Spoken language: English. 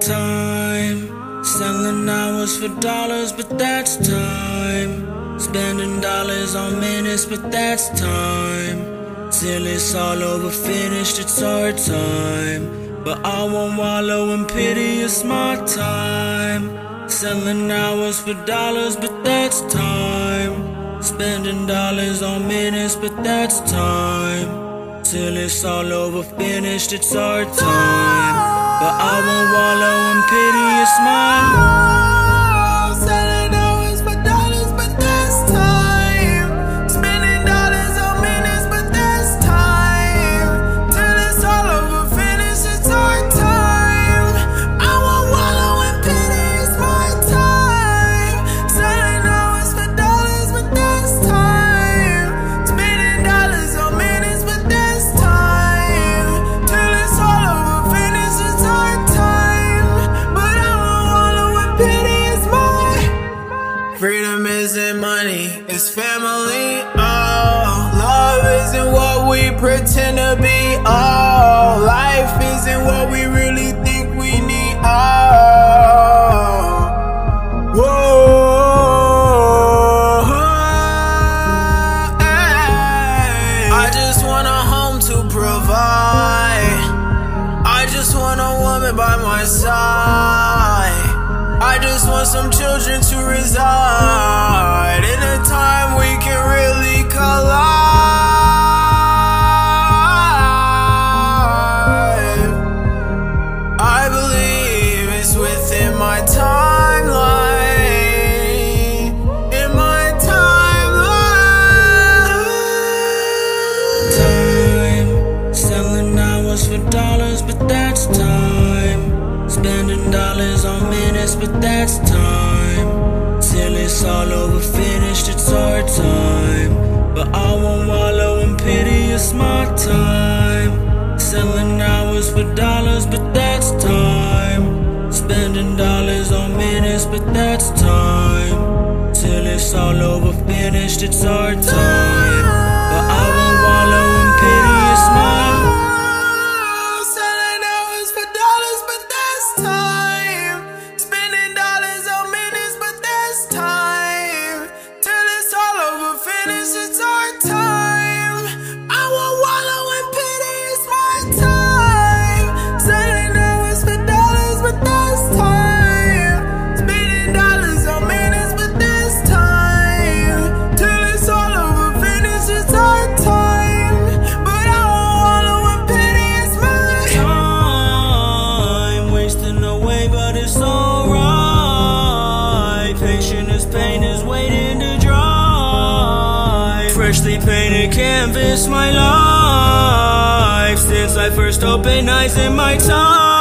Time selling hours for dollars, but that's time. Spending dollars on minutes, but that's time. Till it's all over, finished, it's our time. But I won't wallow in pity, it's my time. Selling hours for dollars, but that's time. Spending dollars on minutes, but that's time. Till it's all over, finished, it's our time. But I won't wallow in pity, Freedom isn't money, it's family. Oh, love isn't what we pretend to be. Oh, life isn't what we really think we need. Oh, whoa. Ay. I just want a home to provide. I just want a woman by my side. Want some children to reside. In a time we can really dollars on minutes, but that's time. Till it's all over, finished, it's our time. But I won't wallow in pity, it's my time. Selling hours for dollars, but that's time. Spending dollars on minutes, but that's time. Till it's all over, finished, it's our time. But I won't Freshly painted canvas, my life since I first opened eyes in my time.